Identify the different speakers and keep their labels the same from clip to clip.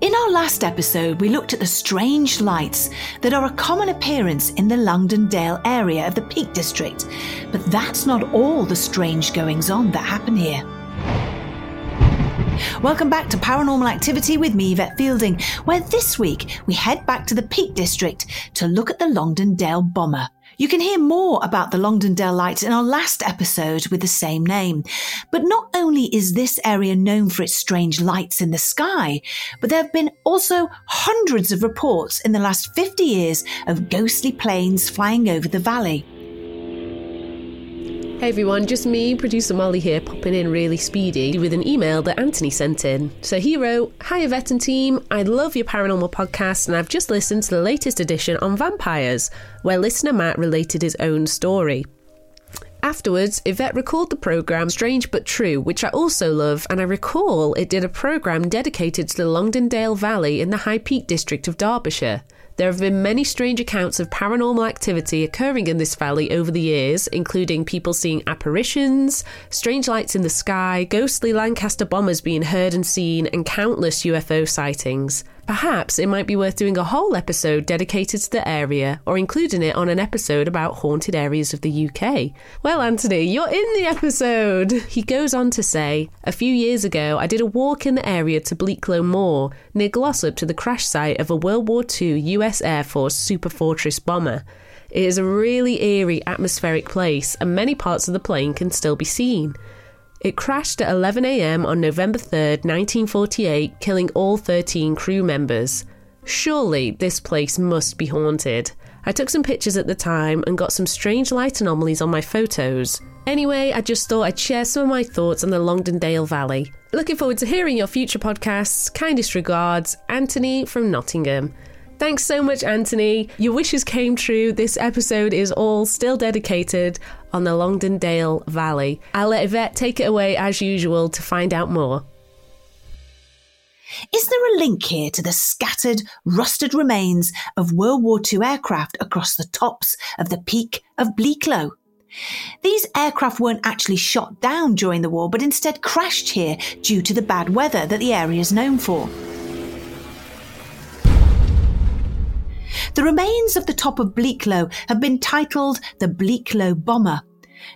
Speaker 1: In our last episode, we looked at the strange lights that are a common appearance in the Longdendale area of the Peak District. But that's not all the strange goings on that happen here. Welcome back to Paranormal Activity with me, Yvette Fielding, where this week we head back to the Peak District to look at the Longdendale bomber. You can hear more about the Longdendale Lights in our last episode with the same name. But not only is this area known for its strange lights in the sky, but there have been also hundreds of reports in the last 50 years of ghostly planes flying over the valley.
Speaker 2: Hey everyone, just me, producer Molly here, popping in really speedy with an email that Anthony sent in. So he wrote, Hi Yvette and team, I love your paranormal podcast and I've just listened to the latest edition on vampires, where listener Matt related his own story. Afterwards, Yvette recalled the programme Strange But True, which I also love, and I recall it did a programme dedicated to the Longdendale Valley in the High Peak district of Derbyshire. There have been many strange accounts of paranormal activity occurring in this valley over the years, including people seeing apparitions, strange lights in the sky, ghostly Lancaster bombers being heard and seen, and countless UFO sightings. Perhaps it might be worth doing a whole episode dedicated to the area or including it on an episode about haunted areas of the UK. Well, Anthony, you're in the episode! He goes on to say A few years ago, I did a walk in the area to Bleaklow Moor, near Glossop, to the crash site of a World War II US Air Force Super Fortress bomber. It is a really eerie atmospheric place, and many parts of the plane can still be seen. It crashed at 11am on November 3rd, 1948, killing all 13 crew members. Surely this place must be haunted. I took some pictures at the time and got some strange light anomalies on my photos. Anyway, I just thought I'd share some of my thoughts on the Longdendale Valley. Looking forward to hearing your future podcasts. Kindest regards, Anthony from Nottingham. Thanks so much, Anthony. Your wishes came true. This episode is all still dedicated on the Longdendale Valley. I'll let Yvette take it away as usual to find out more.
Speaker 1: Is there a link here to the scattered, rusted remains of World War II aircraft across the tops of the peak of Bleaklow? These aircraft weren't actually shot down during the war, but instead crashed here due to the bad weather that the area is known for. The remains of the top of Bleaklow have been titled the Bleaklow Bomber.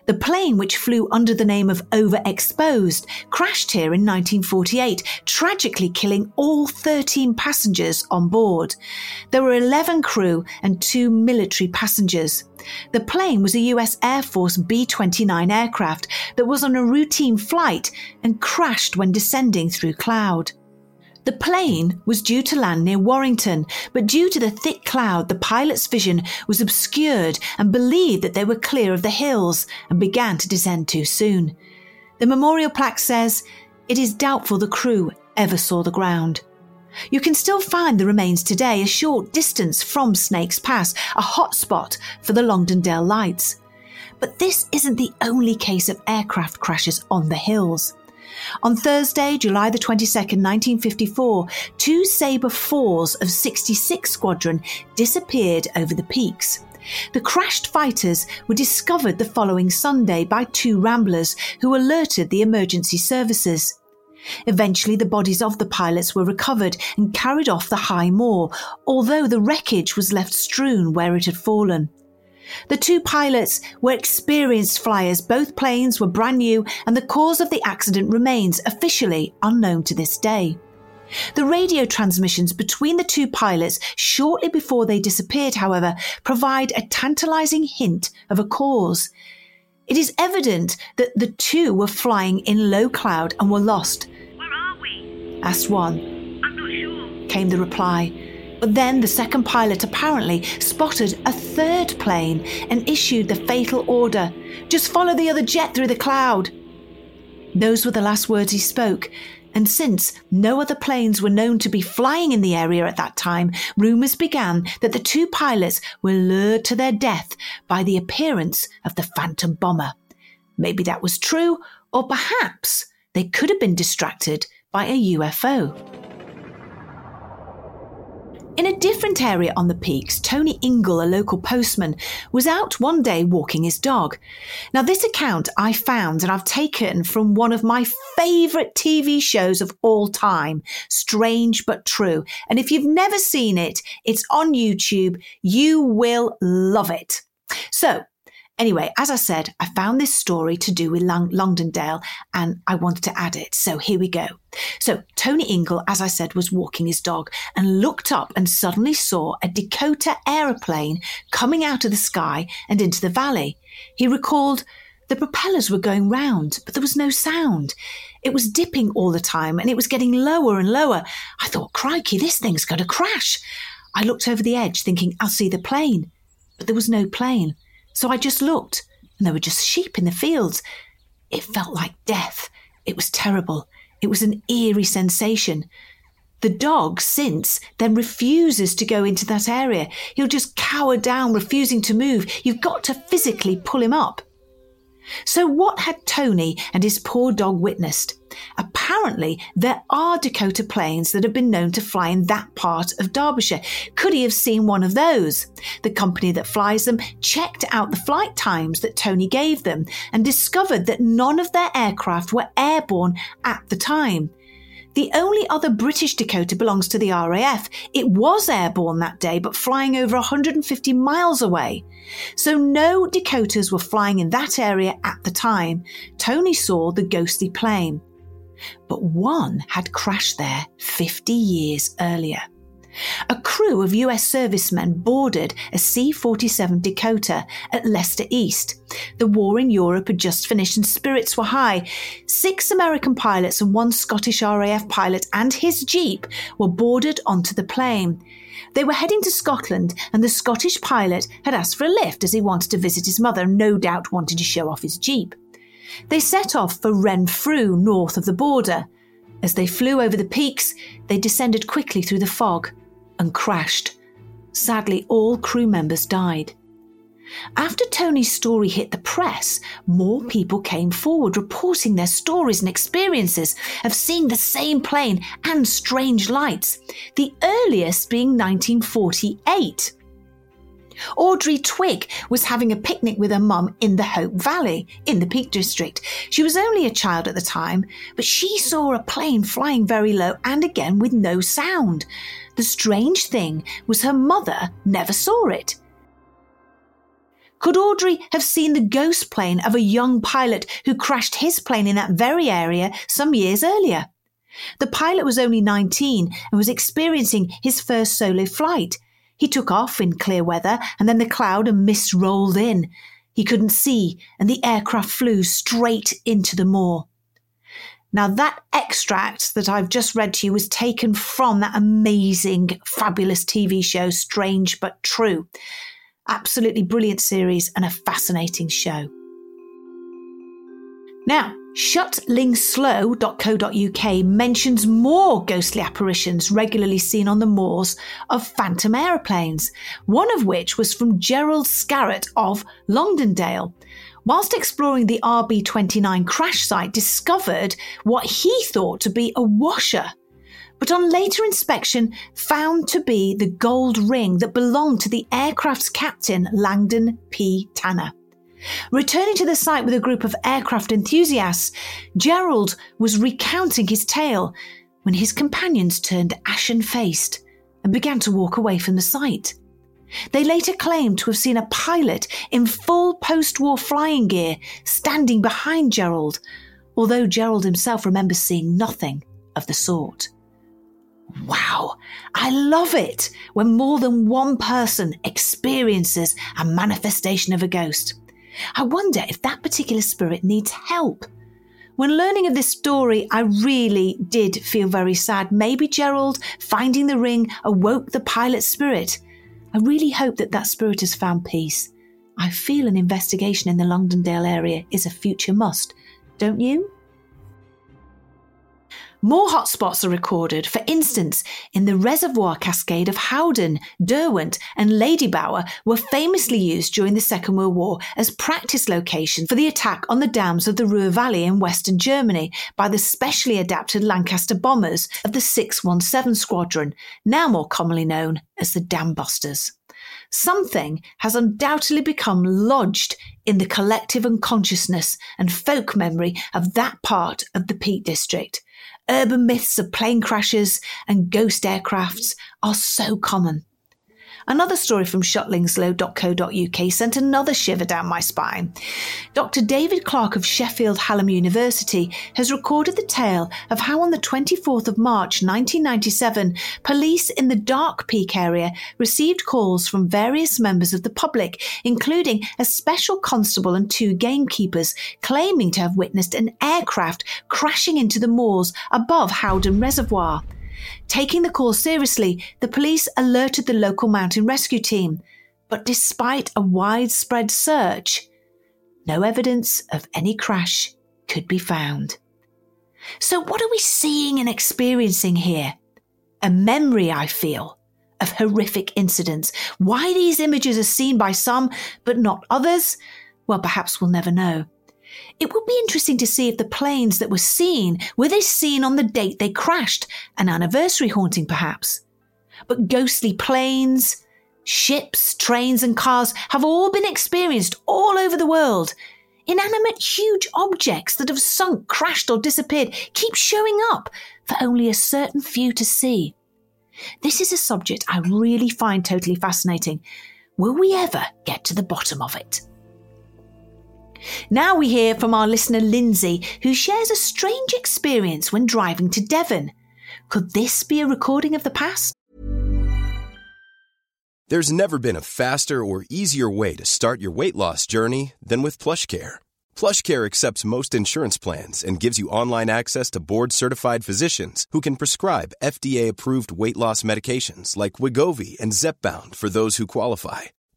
Speaker 1: The plane, which flew under the name of Overexposed, crashed here in 1948, tragically killing all 13 passengers on board. There were 11 crew and two military passengers. The plane was a US Air Force B 29 aircraft that was on a routine flight and crashed when descending through cloud. The plane was due to land near Warrington, but due to the thick cloud, the pilot's vision was obscured and believed that they were clear of the hills and began to descend too soon. The memorial plaque says, It is doubtful the crew ever saw the ground. You can still find the remains today a short distance from Snakes Pass, a hotspot for the Longdendale Lights. But this isn't the only case of aircraft crashes on the hills. On Thursday, July the 22nd, 1954, two Sabre 4s of 66 Squadron disappeared over the peaks. The crashed fighters were discovered the following Sunday by two ramblers who alerted the emergency services. Eventually, the bodies of the pilots were recovered and carried off the high moor, although the wreckage was left strewn where it had fallen. The two pilots were experienced flyers, both planes were brand new, and the cause of the accident remains officially unknown to this day. The radio transmissions between the two pilots shortly before they disappeared, however, provide a tantalizing hint of a cause. It is evident that the two were flying in low cloud and were lost.
Speaker 3: Where are we?
Speaker 1: asked one.
Speaker 3: I'm not sure.
Speaker 1: Came the reply. But then the second pilot apparently spotted a third plane and issued the fatal order just follow the other jet through the cloud. Those were the last words he spoke, and since no other planes were known to be flying in the area at that time, rumours began that the two pilots were lured to their death by the appearance of the phantom bomber. Maybe that was true, or perhaps they could have been distracted by a UFO. In a different area on the peaks, Tony Ingle, a local postman, was out one day walking his dog. Now, this account I found and I've taken from one of my favourite TV shows of all time, Strange But True. And if you've never seen it, it's on YouTube. You will love it. So, Anyway, as I said, I found this story to do with Long- Longdendale and I wanted to add it. So here we go. So Tony Ingle, as I said, was walking his dog and looked up and suddenly saw a Dakota aeroplane coming out of the sky and into the valley. He recalled the propellers were going round, but there was no sound. It was dipping all the time and it was getting lower and lower. I thought, crikey, this thing's going to crash. I looked over the edge thinking, I'll see the plane. But there was no plane. So I just looked, and there were just sheep in the fields. It felt like death. It was terrible. It was an eerie sensation. The dog, since, then refuses to go into that area. He'll just cower down, refusing to move. You've got to physically pull him up. So, what had Tony and his poor dog witnessed? Apparently, there are Dakota planes that have been known to fly in that part of Derbyshire. Could he have seen one of those? The company that flies them checked out the flight times that Tony gave them and discovered that none of their aircraft were airborne at the time. The only other British Dakota belongs to the RAF. It was airborne that day, but flying over 150 miles away. So no Dakotas were flying in that area at the time. Tony saw the ghostly plane. But one had crashed there 50 years earlier. A crew of US servicemen boarded a C 47 Dakota at Leicester East. The war in Europe had just finished and spirits were high. Six American pilots and one Scottish RAF pilot and his Jeep were boarded onto the plane. They were heading to Scotland, and the Scottish pilot had asked for a lift as he wanted to visit his mother, and no doubt wanted to show off his Jeep. They set off for Renfrew, north of the border. As they flew over the peaks, they descended quickly through the fog and crashed. Sadly, all crew members died. After Tony's story hit the press, more people came forward reporting their stories and experiences of seeing the same plane and strange lights, the earliest being 1948. Audrey Twigg was having a picnic with her mum in the Hope Valley in the Peak District. She was only a child at the time, but she saw a plane flying very low and again with no sound. The strange thing was her mother never saw it. Could Audrey have seen the ghost plane of a young pilot who crashed his plane in that very area some years earlier? The pilot was only 19 and was experiencing his first solo flight. He took off in clear weather and then the cloud and mist rolled in. He couldn't see and the aircraft flew straight into the moor. Now, that extract that I've just read to you was taken from that amazing, fabulous TV show, Strange But True. Absolutely brilliant series and a fascinating show. Now, shutlingSlow.co.uk mentions more ghostly apparitions regularly seen on the moors of phantom aeroplanes, one of which was from Gerald Scarrett of Longdendale. Whilst exploring the RB29 crash site, discovered what he thought to be a washer but on later inspection found to be the gold ring that belonged to the aircraft's captain, Landon P. Tanner. Returning to the site with a group of aircraft enthusiasts, Gerald was recounting his tale when his companions turned ashen faced and began to walk away from the site. They later claimed to have seen a pilot in full post war flying gear standing behind Gerald, although Gerald himself remembers seeing nothing of the sort. Wow, I love it when more than one person experiences a manifestation of a ghost. I wonder if that particular spirit needs help. When learning of this story, I really did feel very sad. Maybe Gerald finding the ring awoke the pilot's spirit. I really hope that that spirit has found peace. I feel an investigation in the Longdendale area is a future must, don't you? More hotspots are recorded, for instance, in the reservoir cascade of Howden, Derwent, and Ladybower were famously used during the Second World War as practice locations for the attack on the dams of the Ruhr Valley in western Germany by the specially adapted Lancaster bombers of the 617 Squadron, now more commonly known as the Dam Busters. Something has undoubtedly become lodged in the collective unconsciousness and folk memory of that part of the Peak District urban myths of plane crashes and ghost aircrafts are so common. Another story from shotlingslow.co.uk sent another shiver down my spine. Dr. David Clarke of Sheffield Hallam University has recorded the tale of how on the 24th of March 1997, police in the Dark Peak area received calls from various members of the public, including a special constable and two gamekeepers, claiming to have witnessed an aircraft crashing into the moors above Howden Reservoir. Taking the call seriously, the police alerted the local mountain rescue team. But despite a widespread search, no evidence of any crash could be found. So, what are we seeing and experiencing here? A memory, I feel, of horrific incidents. Why these images are seen by some but not others? Well, perhaps we'll never know. It would be interesting to see if the planes that were seen were they seen on the date they crashed, an anniversary haunting perhaps. But ghostly planes, ships, trains, and cars have all been experienced all over the world. Inanimate huge objects that have sunk, crashed, or disappeared keep showing up for only a certain few to see. This is a subject I really find totally fascinating. Will we ever get to the bottom of it? Now we hear from our listener Lindsay, who shares a strange experience when driving to Devon. Could this be a recording of the past?
Speaker 4: There's never been a faster or easier way to start your weight loss journey than with PlushCare. PlushCare accepts most insurance plans and gives you online access to board-certified physicians who can prescribe FDA-approved weight loss medications like Wegovy and Zepbound for those who qualify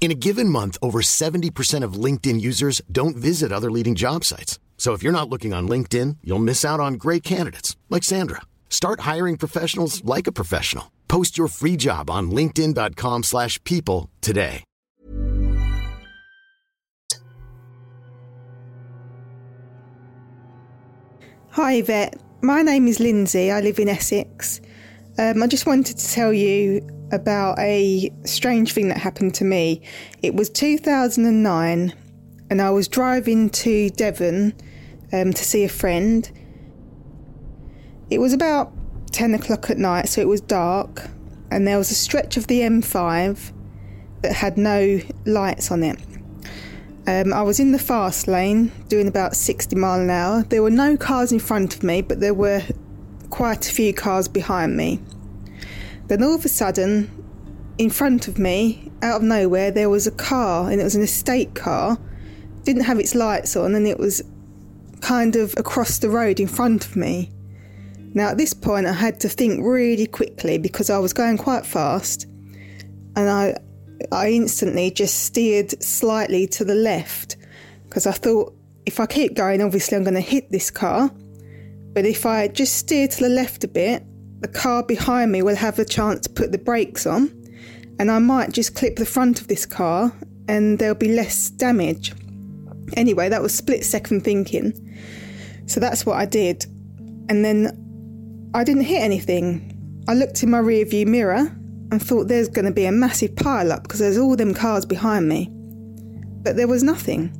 Speaker 5: In a given month, over 70% of LinkedIn users don't visit other leading job sites. So if you're not looking on LinkedIn, you'll miss out on great candidates like Sandra. Start hiring professionals like a professional. Post your free job on linkedin.com/people today.
Speaker 6: Hi Yvette, my name is Lindsay. I live in Essex. Um, I just wanted to tell you about a strange thing that happened to me. It was 2009, and I was driving to Devon um, to see a friend. It was about 10 o'clock at night, so it was dark, and there was a stretch of the M5 that had no lights on it. Um, I was in the fast lane doing about 60 mile an hour. There were no cars in front of me, but there were quite a few cars behind me. Then all of a sudden, in front of me, out of nowhere, there was a car, and it was an estate car. Didn't have its lights on, and it was kind of across the road in front of me. Now, at this point, I had to think really quickly because I was going quite fast, and I, I instantly just steered slightly to the left because I thought if I keep going, obviously I'm going to hit this car. But if I just steer to the left a bit, the car behind me will have a chance to put the brakes on, and I might just clip the front of this car and there'll be less damage. Anyway, that was split second thinking. So that's what I did. And then I didn't hit anything. I looked in my rear view mirror and thought there's going to be a massive pile up because there's all them cars behind me. But there was nothing.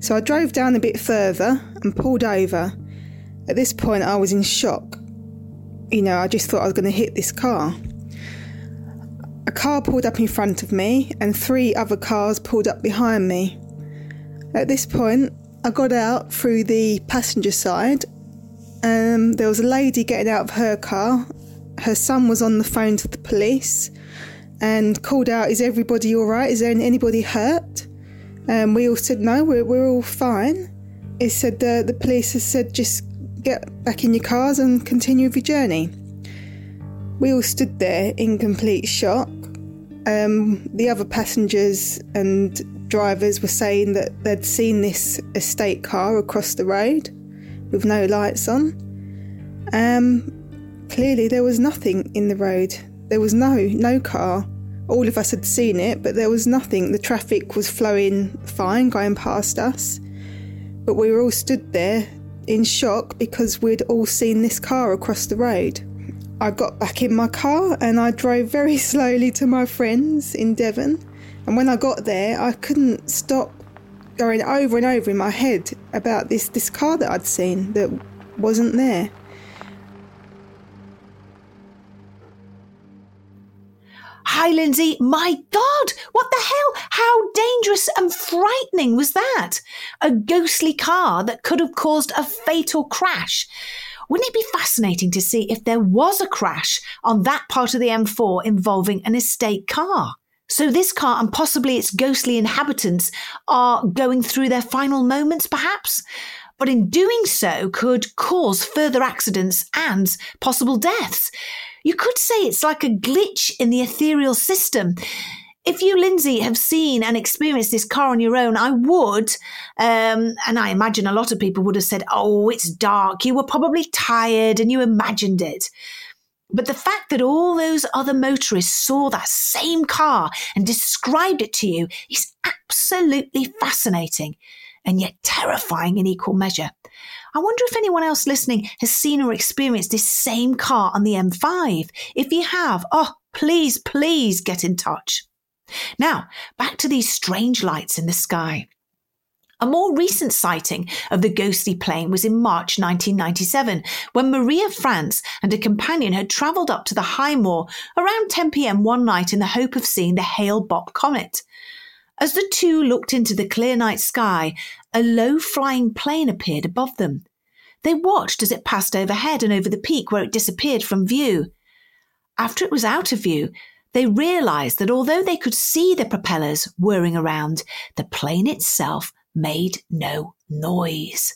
Speaker 6: So I drove down a bit further and pulled over. At this point, I was in shock. You know, I just thought I was going to hit this car. A car pulled up in front of me, and three other cars pulled up behind me. At this point, I got out through the passenger side. Um, there was a lady getting out of her car. Her son was on the phone to the police and called out, Is everybody all right? Is there anybody hurt? Um, we all said, No, we're, we're all fine. He said, uh, The police has said, Just get back in your cars and continue with your journey. We all stood there in complete shock. Um, the other passengers and drivers were saying that they'd seen this estate car across the road with no lights on. Um, clearly, there was nothing in the road. There was no no car. All of us had seen it, but there was nothing. The traffic was flowing fine, going past us, but we were all stood there in shock because we'd all seen this car across the road. I got back in my car and I drove very slowly to my friends in Devon. And when I got there, I couldn't stop going over and over in my head about this, this car that I'd seen that wasn't there.
Speaker 1: Hi, Lindsay. My God, what the hell? How dangerous and frightening was that? A ghostly car that could have caused a fatal crash. Wouldn't it be fascinating to see if there was a crash on that part of the M4 involving an estate car? So, this car and possibly its ghostly inhabitants are going through their final moments, perhaps? But in doing so, could cause further accidents and possible deaths. You could say it's like a glitch in the ethereal system if you, Lindsay, have seen and experienced this car on your own, I would, um, and I imagine a lot of people would have said, Oh, it's dark. You were probably tired and you imagined it. But the fact that all those other motorists saw that same car and described it to you is absolutely fascinating and yet terrifying in equal measure. I wonder if anyone else listening has seen or experienced this same car on the M5. If you have, oh, please, please get in touch. Now, back to these strange lights in the sky. A more recent sighting of the ghostly plane was in March 1997 when Maria France and a companion had travelled up to the High Moor around 10 pm one night in the hope of seeing the Hale Bopp comet. As the two looked into the clear night sky, a low flying plane appeared above them. They watched as it passed overhead and over the peak where it disappeared from view. After it was out of view, they realized that although they could see the propellers whirring around, the plane itself made no noise.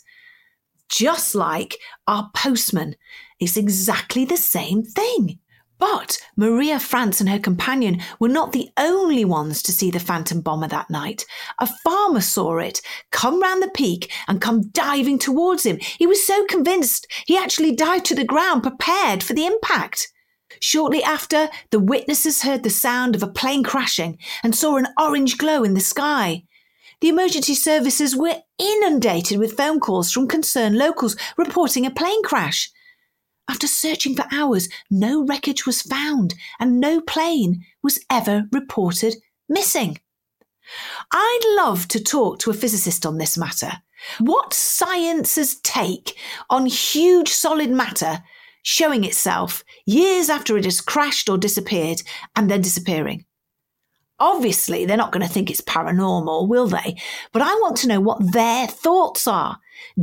Speaker 1: Just like our postman, it's exactly the same thing. But Maria France and her companion were not the only ones to see the phantom bomber that night. A farmer saw it come round the peak and come diving towards him. He was so convinced he actually dived to the ground prepared for the impact. Shortly after, the witnesses heard the sound of a plane crashing and saw an orange glow in the sky. The emergency services were inundated with phone calls from concerned locals reporting a plane crash. After searching for hours, no wreckage was found and no plane was ever reported missing. I'd love to talk to a physicist on this matter. What science's take on huge solid matter showing itself years after it has crashed or disappeared and then disappearing. Obviously, they're not going to think it's paranormal, will they? But I want to know what their thoughts are.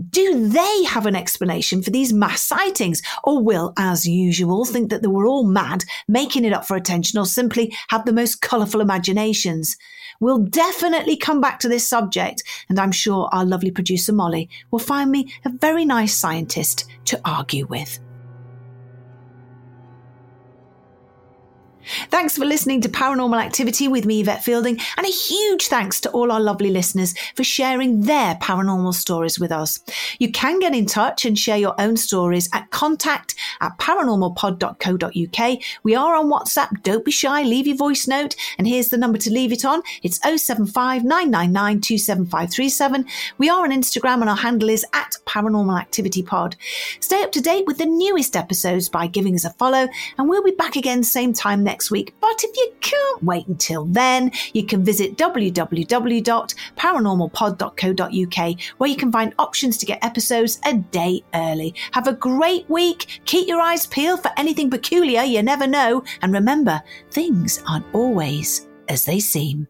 Speaker 1: Do they have an explanation for these mass sightings, or will, as usual, think that they were all mad, making it up for attention, or simply have the most colourful imaginations? We'll definitely come back to this subject, and I'm sure our lovely producer Molly will find me a very nice scientist to argue with. Thanks for listening to Paranormal Activity with me, Yvette Fielding, and a huge thanks to all our lovely listeners for sharing their paranormal stories with us. You can get in touch and share your own stories at contact at paranormalpod.co.uk. We are on WhatsApp. Don't be shy. Leave your voice note. And here's the number to leave it on. It's 075 999 27537. We are on Instagram and our handle is at Paranormal Activity Pod. Stay up to date with the newest episodes by giving us a follow, and we'll be back again same time next next week. But if you can't wait until then, you can visit www.paranormalpod.co.uk where you can find options to get episodes a day early. Have a great week. Keep your eyes peeled for anything peculiar. You never know. And remember, things aren't always as they seem.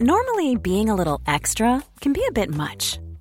Speaker 7: Normally, being a little extra can be a bit much.